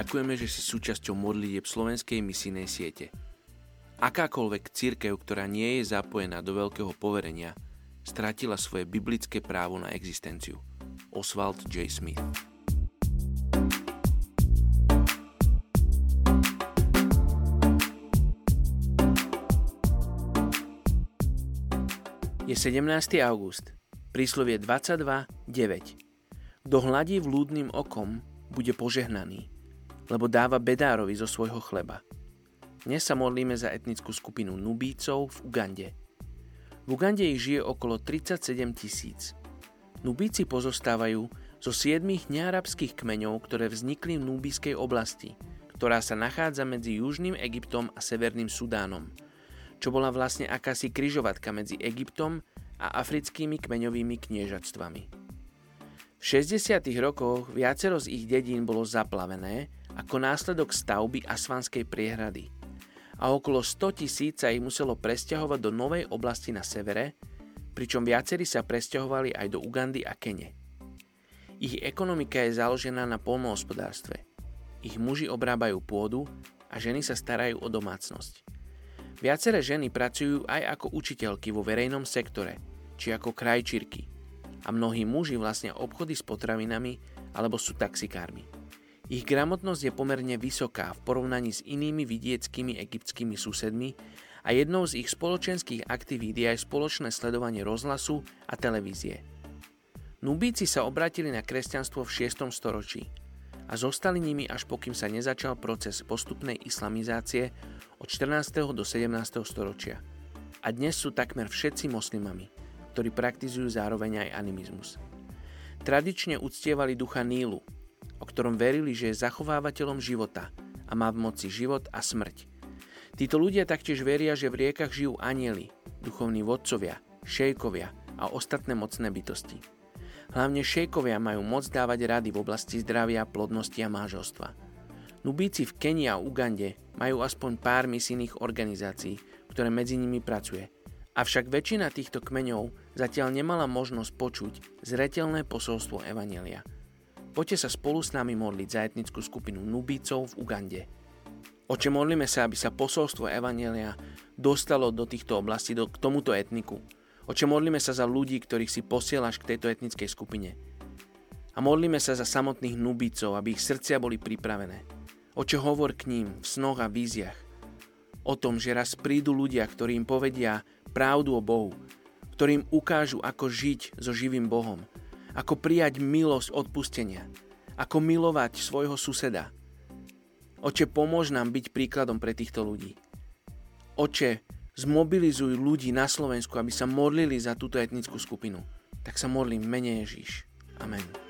Ďakujeme, že si súčasťou modlitieb slovenskej misijnej siete. Akákoľvek církev, ktorá nie je zapojená do veľkého poverenia, stratila svoje biblické právo na existenciu. Oswald J. Smith Je 17. august, príslovie 22, 9. Kto hladí vlúdnym okom, bude požehnaný lebo dáva bedárovi zo svojho chleba. Dnes sa modlíme za etnickú skupinu Nubícov v Ugande. V Ugande ich žije okolo 37 tisíc. Nubíci pozostávajú zo siedmých nearabských kmeňov, ktoré vznikli v Nubískej oblasti, ktorá sa nachádza medzi Južným Egyptom a Severným Sudánom, čo bola vlastne akási kryžovatka medzi Egyptom a africkými kmeňovými kniežatstvami. V 60. rokoch viacero z ich dedín bolo zaplavené ako následok stavby Asvanskej priehrady a okolo 100 tisíc sa ich muselo presťahovať do novej oblasti na severe, pričom viacerí sa presťahovali aj do Ugandy a Kene. Ich ekonomika je založená na polnohospodárstve. Ich muži obrábajú pôdu a ženy sa starajú o domácnosť. Viaceré ženy pracujú aj ako učiteľky vo verejnom sektore, či ako krajčírky. A mnohí muži vlastnia obchody s potravinami alebo sú taxikármi. Ich gramotnosť je pomerne vysoká v porovnaní s inými vidieckými egyptskými susedmi a jednou z ich spoločenských aktivít je aj spoločné sledovanie rozhlasu a televízie. Nubíci sa obratili na kresťanstvo v 6. storočí a zostali nimi až pokým sa nezačal proces postupnej islamizácie od 14. do 17. storočia. A dnes sú takmer všetci moslimami, ktorí praktizujú zároveň aj animizmus. Tradične uctievali ducha Nílu, o ktorom verili, že je zachovávateľom života a má v moci život a smrť. Títo ľudia taktiež veria, že v riekach žijú anieli, duchovní vodcovia, šejkovia a ostatné mocné bytosti. Hlavne šejkovia majú moc dávať rady v oblasti zdravia, plodnosti a máželstva. Nubíci v Kenii a Ugande majú aspoň pár misijných organizácií, ktoré medzi nimi pracuje. Avšak väčšina týchto kmeňov zatiaľ nemala možnosť počuť zretelné posolstvo Evanelia – Poďte sa spolu s nami modliť za etnickú skupinu Nubícov v Ugande. Oče, modlíme sa, aby sa posolstvo Evanelia dostalo do týchto oblastí, do, k tomuto etniku. Oče, modlíme sa za ľudí, ktorých si posielaš k tejto etnickej skupine. A modlíme sa za samotných Nubícov, aby ich srdcia boli pripravené. Oče, hovor k ním v snoch a víziach. O tom, že raz prídu ľudia, ktorí im povedia pravdu o Bohu, ktorým ukážu, ako žiť so živým Bohom, ako prijať milosť odpustenia, ako milovať svojho suseda. Oče, pomôž nám byť príkladom pre týchto ľudí. Oče, zmobilizuj ľudí na Slovensku, aby sa modlili za túto etnickú skupinu. Tak sa modlím mene Ježíš. Amen.